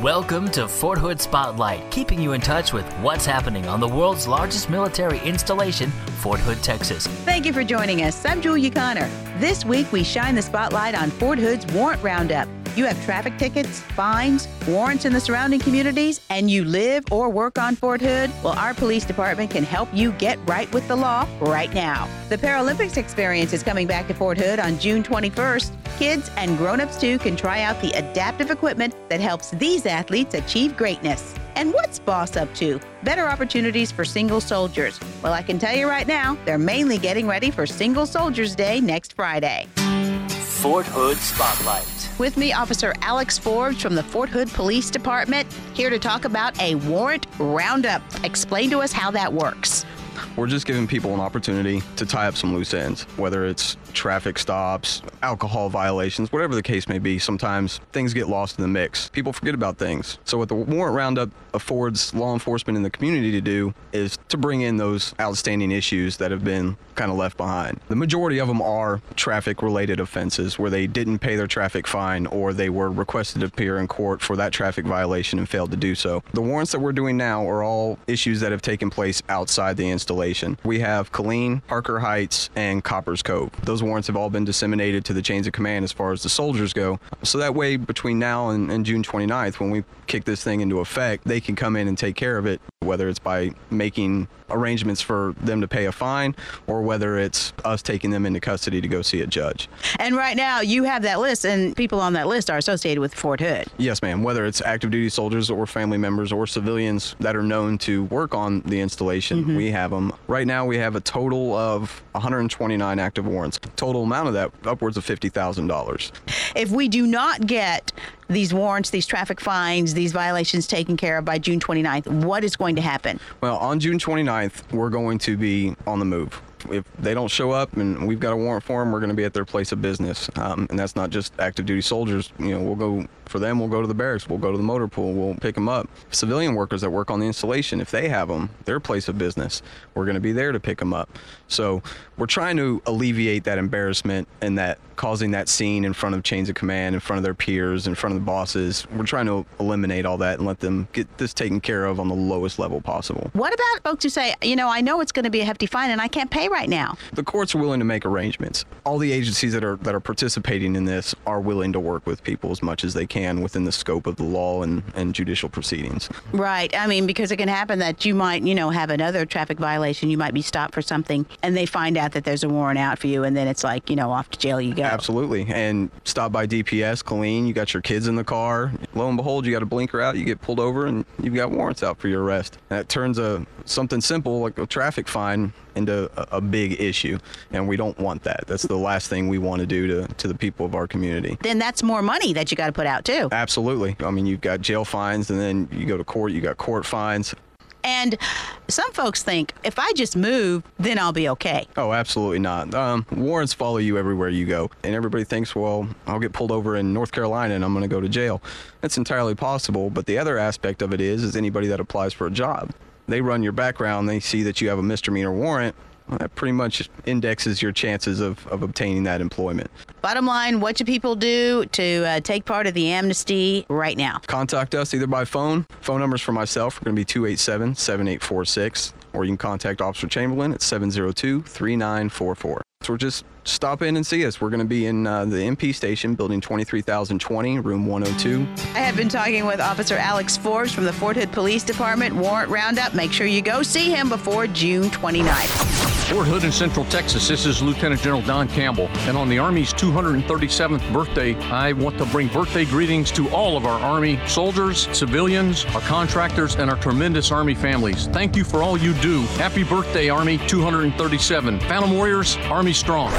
Welcome to Fort Hood Spotlight, keeping you in touch with what's happening on the world's largest military installation, Fort Hood, Texas. Thank you for joining us. I'm Julia Connor. This week we shine the spotlight on Fort Hood's warrant roundup. You have traffic tickets, fines, warrants in the surrounding communities, and you live or work on Fort Hood? Well, our police department can help you get right with the law right now. The Paralympics experience is coming back to Fort Hood on June 21st. Kids and grown-ups too can try out the adaptive equipment that helps these athletes achieve greatness. And what's Boss up to? Better opportunities for single soldiers. Well, I can tell you right now, they're mainly getting ready for Single Soldiers Day next Friday. Fort Hood Spotlight. With me, Officer Alex Forbes from the Fort Hood Police Department, here to talk about a warrant roundup. Explain to us how that works. We're just giving people an opportunity to tie up some loose ends, whether it's traffic stops, alcohol violations, whatever the case may be. Sometimes things get lost in the mix. People forget about things. So, what the warrant roundup affords law enforcement in the community to do is to bring in those outstanding issues that have been kind of left behind. The majority of them are traffic related offenses where they didn't pay their traffic fine or they were requested to appear in court for that traffic violation and failed to do so. The warrants that we're doing now are all issues that have taken place outside the installation. We have Killeen, Harker Heights, and Copperas Cove. Those warrants have all been disseminated to the chains of command as far as the soldiers go. So that way, between now and, and June 29th, when we kick this thing into effect, they can come in and take care of it, whether it's by making arrangements for them to pay a fine or whether it's us taking them into custody to go see a judge. And right now, you have that list, and people on that list are associated with Fort Hood. Yes, ma'am. Whether it's active duty soldiers or family members or civilians that are known to work on the installation, mm-hmm. we have them. Right now, we have a total of 129 active warrants. Total amount of that upwards of $50,000. If we do not get these warrants, these traffic fines, these violations taken care of by June 29th, what is going to happen? Well, on June 29th, we're going to be on the move. If they don't show up and we've got a warrant for them, we're going to be at their place of business. Um, and that's not just active duty soldiers. You know, we'll go for them, we'll go to the barracks, we'll go to the motor pool, we'll pick them up. Civilian workers that work on the installation, if they have them, their place of business, we're going to be there to pick them up. So we're trying to alleviate that embarrassment and that causing that scene in front of chains of command, in front of their peers, in front of the bosses. We're trying to eliminate all that and let them get this taken care of on the lowest level possible. What about folks who say, you know, I know it's going to be a hefty fine and I can't pay right now? The courts are willing to make arrangements. All the agencies that are that are participating in this are willing to work with people as much as they can within the scope of the law and, and judicial proceedings. Right. I mean, because it can happen that you might, you know, have another traffic violation. You might be stopped for something and they find out that there's a warrant out for you and then it's like, you know, off to jail you go. Absolutely. And stop by DPS, Killeen, you got your kids in the car. Lo and behold, you got a blinker out, you get pulled over, and you've got warrants out for your arrest. That turns a something simple like a traffic fine into a, a big issue. And we don't want that. That's the last thing we want to do to, to the people of our community. Then that's more money that you got to put out too. Absolutely. I mean, you've got jail fines, and then you go to court, you got court fines. And some folks think if I just move, then I'll be okay. Oh, absolutely not. Um, warrants follow you everywhere you go. And everybody thinks, well, I'll get pulled over in North Carolina and I'm going to go to jail. That's entirely possible. But the other aspect of it is, is anybody that applies for a job, they run your background, they see that you have a misdemeanor warrant. Well, that pretty much indexes your chances of, of obtaining that employment. Bottom line, what should people do to uh, take part of the amnesty right now? Contact us either by phone. Phone numbers for myself are going to be 287 7846, or you can contact Officer Chamberlain at 702 3944. So just stop in and see us. We're going to be in uh, the MP station, building 23020, room 102. I have been talking with Officer Alex Forbes from the Fort Hood Police Department Warrant Roundup. Make sure you go see him before June 29th. Fort Hood in Central Texas. This is Lieutenant General Don Campbell. And on the Army's 237th birthday, I want to bring birthday greetings to all of our Army soldiers, civilians, our contractors, and our tremendous Army families. Thank you for all you do. Happy birthday, Army 237. Phantom Warriors, Army Strong.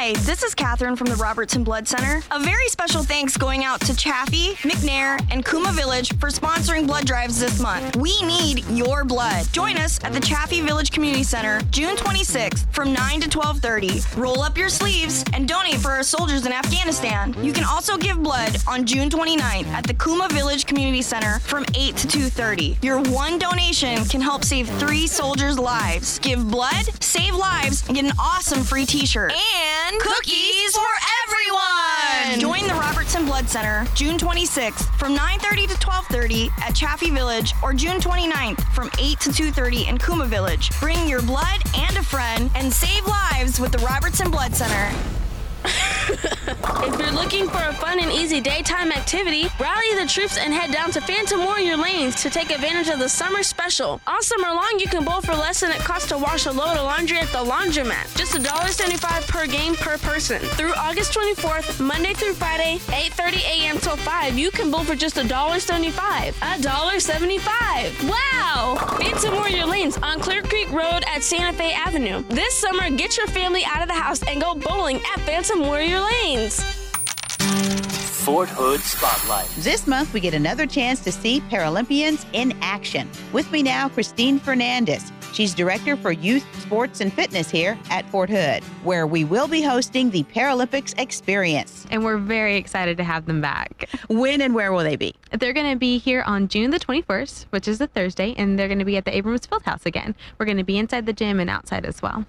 Hi, this is Catherine from the Robertson Blood Center. A very special thanks going out to Chaffee, McNair, and Kuma Village for sponsoring blood drives this month. We need your blood. Join us at the Chaffee Village Community Center June 26th from 9 to 12:30. Roll up your sleeves and donate for our soldiers in Afghanistan. You can also give blood on June 29th at the Kuma Village Community Center from 8 to 2:30. Your one donation can help save 3 soldiers' lives. Give blood, save lives, and get an awesome free t-shirt. And cookies for everyone. Join the Robertson Blood Center June 26th from 9:30 to 12:30 at Chaffee Village or June 29th from 8 to 2:30 in Kuma Village. Bring your blood and a friend and save lives with the Robertson Blood Center. if you're looking for a fun and easy daytime activity, rally the troops and head down to Phantom Warrior Lanes to take advantage of the summer special. All summer long, you can bowl for less than it costs to wash a load of laundry at the laundromat. Just $1.75 per game per person. Through August 24th, Monday through Friday, 8.30 a.m. till 5, you can bowl for just $1.75. $1.75! Wow! Phantom Warrior Lanes on Clear Creek Road at Santa Fe Avenue. This summer, get your family out of the house and go bowling at Phantom Warrior Lanes. Fort Hood Spotlight. This month, we get another chance to see Paralympians in action. With me now, Christine Fernandez. She's Director for Youth Sports and Fitness here at Fort Hood, where we will be hosting the Paralympics Experience. And we're very excited to have them back. When and where will they be? They're going to be here on June the 21st, which is a Thursday, and they're going to be at the Abrams Fieldhouse again. We're going to be inside the gym and outside as well.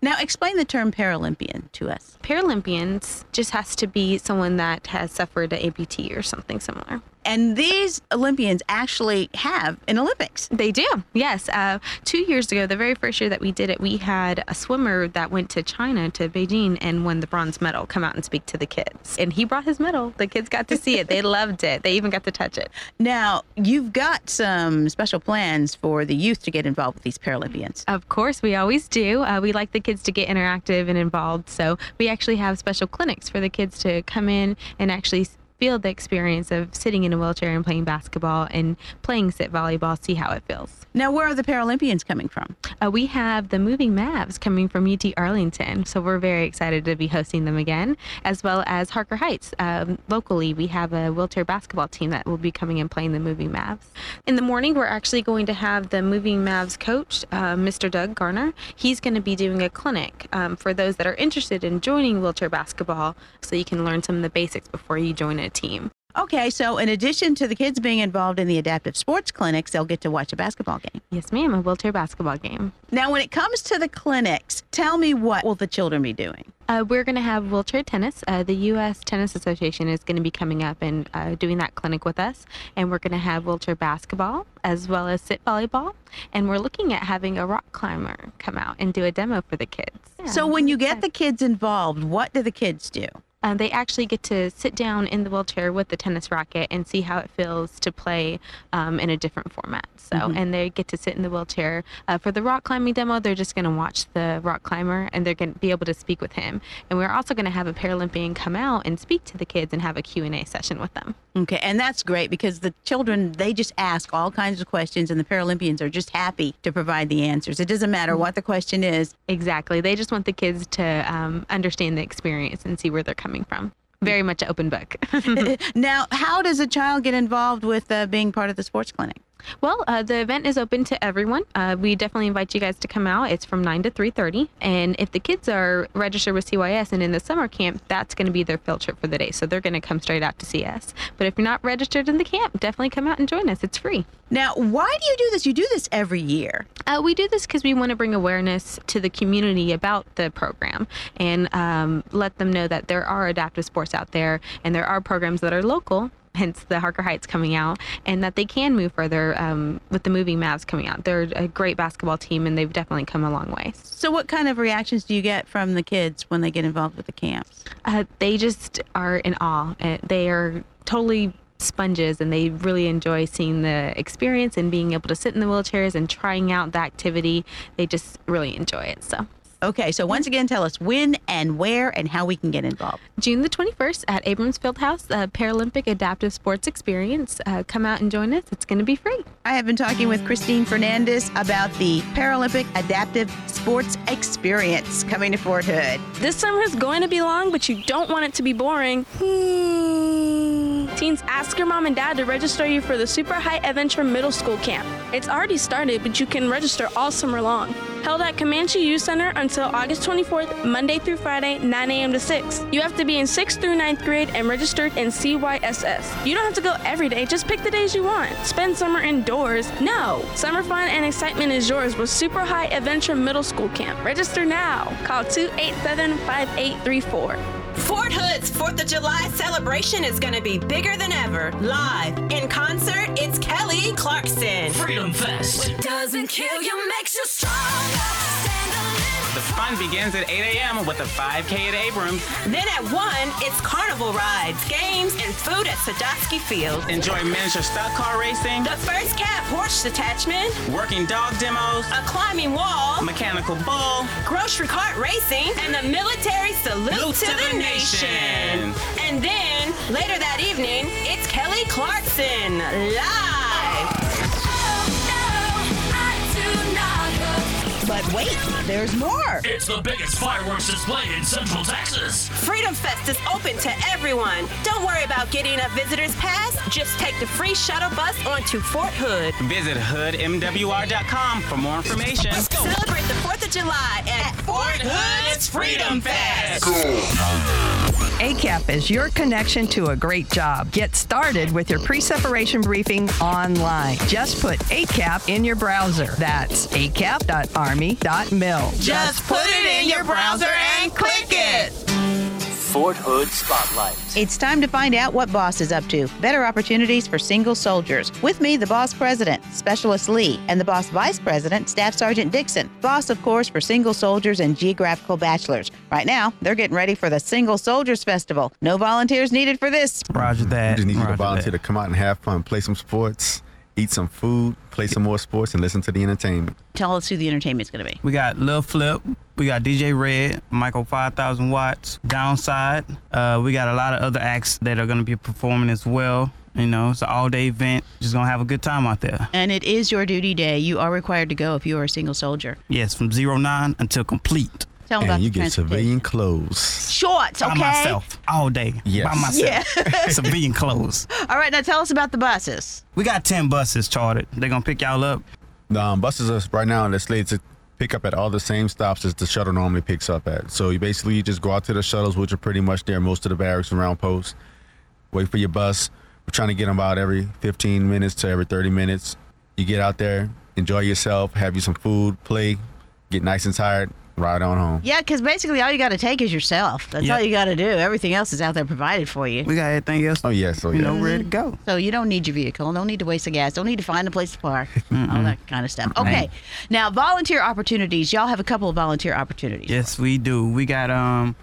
Now, explain the term Paralympian to us. Paralympians just has to be someone that has suffered an amputee or something similar. And these Olympians actually have an Olympics. They do, yes. Uh, two years ago, the very first year that we did it, we had a swimmer that went to China, to Beijing, and won the bronze medal come out and speak to the kids. And he brought his medal. The kids got to see it. They loved it. They even got to touch it. Now, you've got some special plans for the youth to get involved with these Paralympians. Of course, we always do. Uh, we like the kids to get interactive and involved. So we actually have special clinics for the kids to come in and actually feel the experience of sitting in a wheelchair and playing basketball and playing sit volleyball, see how it feels. Now, where are the Paralympians coming from? Uh, we have the Moving Mavs coming from UT Arlington, so we're very excited to be hosting them again, as well as Harker Heights. Um, locally, we have a wheelchair basketball team that will be coming and playing the Moving Mavs. In the morning, we're actually going to have the Moving Mavs coach, uh, Mr. Doug Garner. He's going to be doing a clinic um, for those that are interested in joining wheelchair basketball, so you can learn some of the basics before you join a team. Okay, so in addition to the kids being involved in the adaptive sports clinics, they'll get to watch a basketball game. Yes, ma'am, a wheelchair basketball game. Now, when it comes to the clinics, tell me what will the children be doing? Uh, we're going to have wheelchair tennis. Uh, the U.S. Tennis Association is going to be coming up and uh, doing that clinic with us. And we're going to have wheelchair basketball as well as sit volleyball. And we're looking at having a rock climber come out and do a demo for the kids. Yeah, so, when you get the kids involved, what do the kids do? Um, they actually get to sit down in the wheelchair with the tennis racket and see how it feels to play um, in a different format. So, mm-hmm. and they get to sit in the wheelchair. Uh, for the rock climbing demo, they're just going to watch the rock climber and they're going to be able to speak with him. And we're also going to have a Paralympian come out and speak to the kids and have a Q&A session with them. Okay, and that's great because the children, they just ask all kinds of questions and the Paralympians are just happy to provide the answers. It doesn't matter mm-hmm. what the question is. Exactly. They just want the kids to um, understand the experience and see where they're coming coming from. Very much open book. now, how does a child get involved with uh, being part of the sports clinic? Well, uh, the event is open to everyone. Uh, we definitely invite you guys to come out. It's from 9 to 3.30. And if the kids are registered with CYS and in the summer camp, that's going to be their field trip for the day. So they're going to come straight out to see us. But if you're not registered in the camp, definitely come out and join us. It's free. Now, why do you do this? You do this every year. Uh, we do this because we want to bring awareness to the community about the program and um, let them know that there are adaptive sports out there and there are programs that are local hence the Harker Heights coming out, and that they can move further um, with the moving Mavs coming out. They're a great basketball team, and they've definitely come a long way. So, what kind of reactions do you get from the kids when they get involved with the camps? Uh, they just are in awe. Uh, they are totally sponges and they really enjoy seeing the experience and being able to sit in the wheelchairs and trying out the activity. They just really enjoy it. So Okay, so once again, tell us when and where and how we can get involved. June the 21st at Abrams Fieldhouse, uh, Paralympic Adaptive Sports Experience. Uh, come out and join us. It's going to be free. I have been talking with Christine Fernandez about the Paralympic Adaptive Sports Experience coming to Fort Hood. This summer is going to be long, but you don't want it to be boring. Teens, ask your mom and dad to register you for the Super High Adventure Middle School Camp. It's already started, but you can register all summer long. Held at Comanche Youth Center until August 24th, Monday through Friday, 9 a.m. to 6. You have to be in 6th through 9th grade and registered in CYSS. You don't have to go every day, just pick the days you want. Spend summer indoors. No! Summer fun and excitement is yours with Super High Adventure Middle School Camp. Register now. Call 287 5834. Fort Hood's 4th of July celebration is going to be bigger than ever. Live in concert, it's Kelly Clarkson. Freedom Fest. What doesn't kill you makes you stronger. The fun begins at 8 a.m. with a 5K at Abrams. Then at 1, it's carnival rides, games, and food at Sadowski Field. Enjoy miniature stock car racing, The first Cav horse detachment, working dog demos, a climbing wall, mechanical bull, grocery cart racing, and the military salute, Salute to, the, nation. And then later that evening, it's Kelly Clarkson live. But wait, there's more. It's the biggest fireworks display in Central Texas. Freedom Fest is open to everyone. Don't worry about getting a visitor's pass. Just take the free shuttle bus onto Fort Hood. Visit hoodmwr.com for more information. Celebrate the 4th of July at Fort Hood's Freedom Fest. ACAP is your connection to a great job. Get started with your pre-separation briefing online. Just put ACAP in your browser. That's acap.army.mil. Just put it in your browser and click it. Fort Hood Spotlight. It's time to find out what Boss is up to. Better opportunities for single soldiers. With me, the Boss President, Specialist Lee, and the Boss Vice President, Staff Sergeant Dixon. Boss, of course, for single soldiers and geographical bachelors. Right now, they're getting ready for the Single Soldiers Festival. No volunteers needed for this. Roger that. We just need you to volunteer that. to come out and have fun, play some sports, eat some food, play some more sports, and listen to the entertainment. Tell us who the entertainment's going to be. We got Lil Flip. We got DJ Red, Michael 5000 Watts, Downside. Uh, we got a lot of other acts that are going to be performing as well. You know, it's an all day event. Just going to have a good time out there. And it is your duty day. You are required to go if you are a single soldier. Yes, from zero nine until complete. Tell them about And you the get civilian clothes. Shorts, okay? By myself, all day. Yes. By myself. Yeah. Civilian clothes. All right, now tell us about the buses. We got 10 buses chartered. They're going to pick y'all up. The um, buses are right now they're slated to pick up at all the same stops as the shuttle normally picks up at. So you basically just go out to the shuttles, which are pretty much there, most of the barracks around posts. Wait for your bus. We're trying to get them out every 15 minutes to every 30 minutes. You get out there, enjoy yourself, have you some food, play, get nice and tired, ride on home. Yeah, because basically all you got to take is yourself. That's Yeah. all you got to do. Everything else is out there provided for you. We got everything else, Oh yes, so you yeah. know, where to go. So you don't need your vehicle. Don't need to waste the gas. Don't need to find a place to park. all that kind of stuff. Okay. Now, volunteer opportunities. Y'all have a couple of volunteer opportunities. Yes, we do. We got um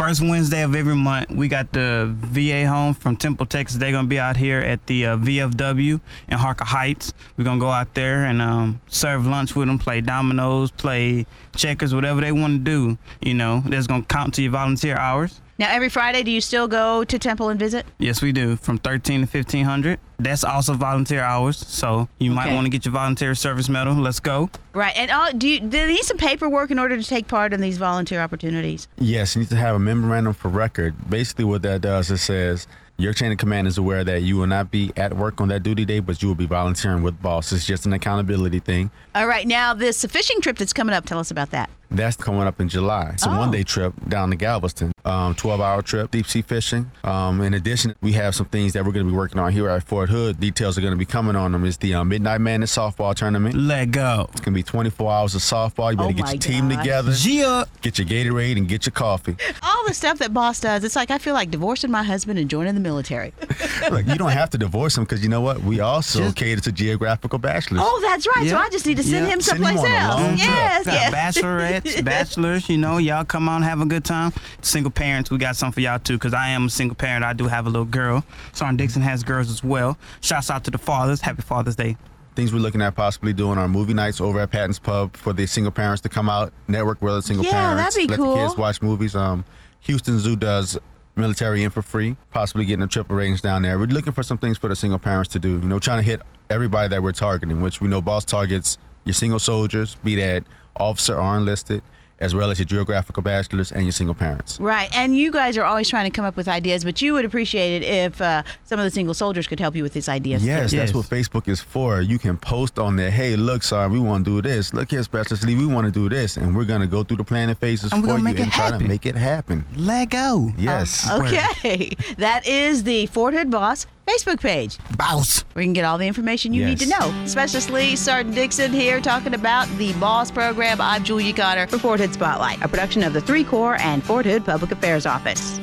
first Wednesday of every month. We got the VA home from Temple, Texas. They're gonna be out here at the uh, VFW in Harker Heights. We're gonna go out there and um, serve lunch with them, play dominoes, play checkers, whatever they want to do. You know, that's gonna count to your volunteer hours. Now, every Friday, do you still go to Temple and visit? Yes, we do. From 13 to 1500. That's also volunteer hours. So you might Okay. want to get your volunteer service medal. Let's go. Right. And uh, do you do you need some paperwork in order to take part in these volunteer opportunities? Yes, you need to have a memorandum for record. Basically, what that does, it says your chain of command is aware that you will not be at work on that duty day, but you will be volunteering with boss. It's just an accountability thing. All right. Now, this fishing trip that's coming up. Tell us about that. That's coming up in July. It's a Oh. one day trip down to Galveston, um, 12 hour trip, deep sea fishing. Um, in addition, we have some things that we're going to be working on here at Fort Hood. Details are going to be coming on them. It's the uh, Midnight Madness softball tournament. Let go. It's going to be 24 hours of softball. You better Oh get my your team together, Gia. get your Gatorade, and get your coffee. All the stuff that boss does. It's like I feel like divorcing my husband and joining the military. Look, you don't have to divorce him because you know what? We also Just- cater to geographical bachelors. Oh, that's right. So I just need to send Yeah. him Send him someplace on a else. long trip. Yes, Got yes. bachelorettes, bachelors, you know, y'all come on, have a good time. Single parents, we got some for y'all too, because I am a single parent. I do have a little girl. Sergeant Dixon has girls as well. Shouts out to the fathers. Happy Father's Day. Things we're looking at possibly doing are movie nights over at Patton's Pub for the single parents to come out, network with other single Yeah, parents, that'd be let cool. the kids watch movies. Um, Houston Zoo does military in for free, possibly getting a trip arranged down there. We're looking for some things for the single parents to do. You know, trying to hit everybody that we're targeting, which we know boss targets your single soldiers, be that officer or enlisted, as well as your geographical bachelors and your single parents. Right. And you guys are always trying to come up with ideas, but you would appreciate it if uh, some of the single soldiers could help you with these ideas. Yes, too. that's Yes. what Facebook is for. You can post on there, hey, look, sorry, we want to do this. Look here, Specialist Lee, we want to do this. And we're going to go through the planning phases And we're for gonna you make it and try to make it happen. Let go. Yes. Okay. that is the Fort Hood Boss Facebook page. Bounce. where you can get all the information you need to know. Specialist Lee, Sergeant Dixon here talking about the BOSS program. I'm Julia Connor for Fort Hood Spotlight, a production of the Three Corps and Fort Hood Public Affairs Office.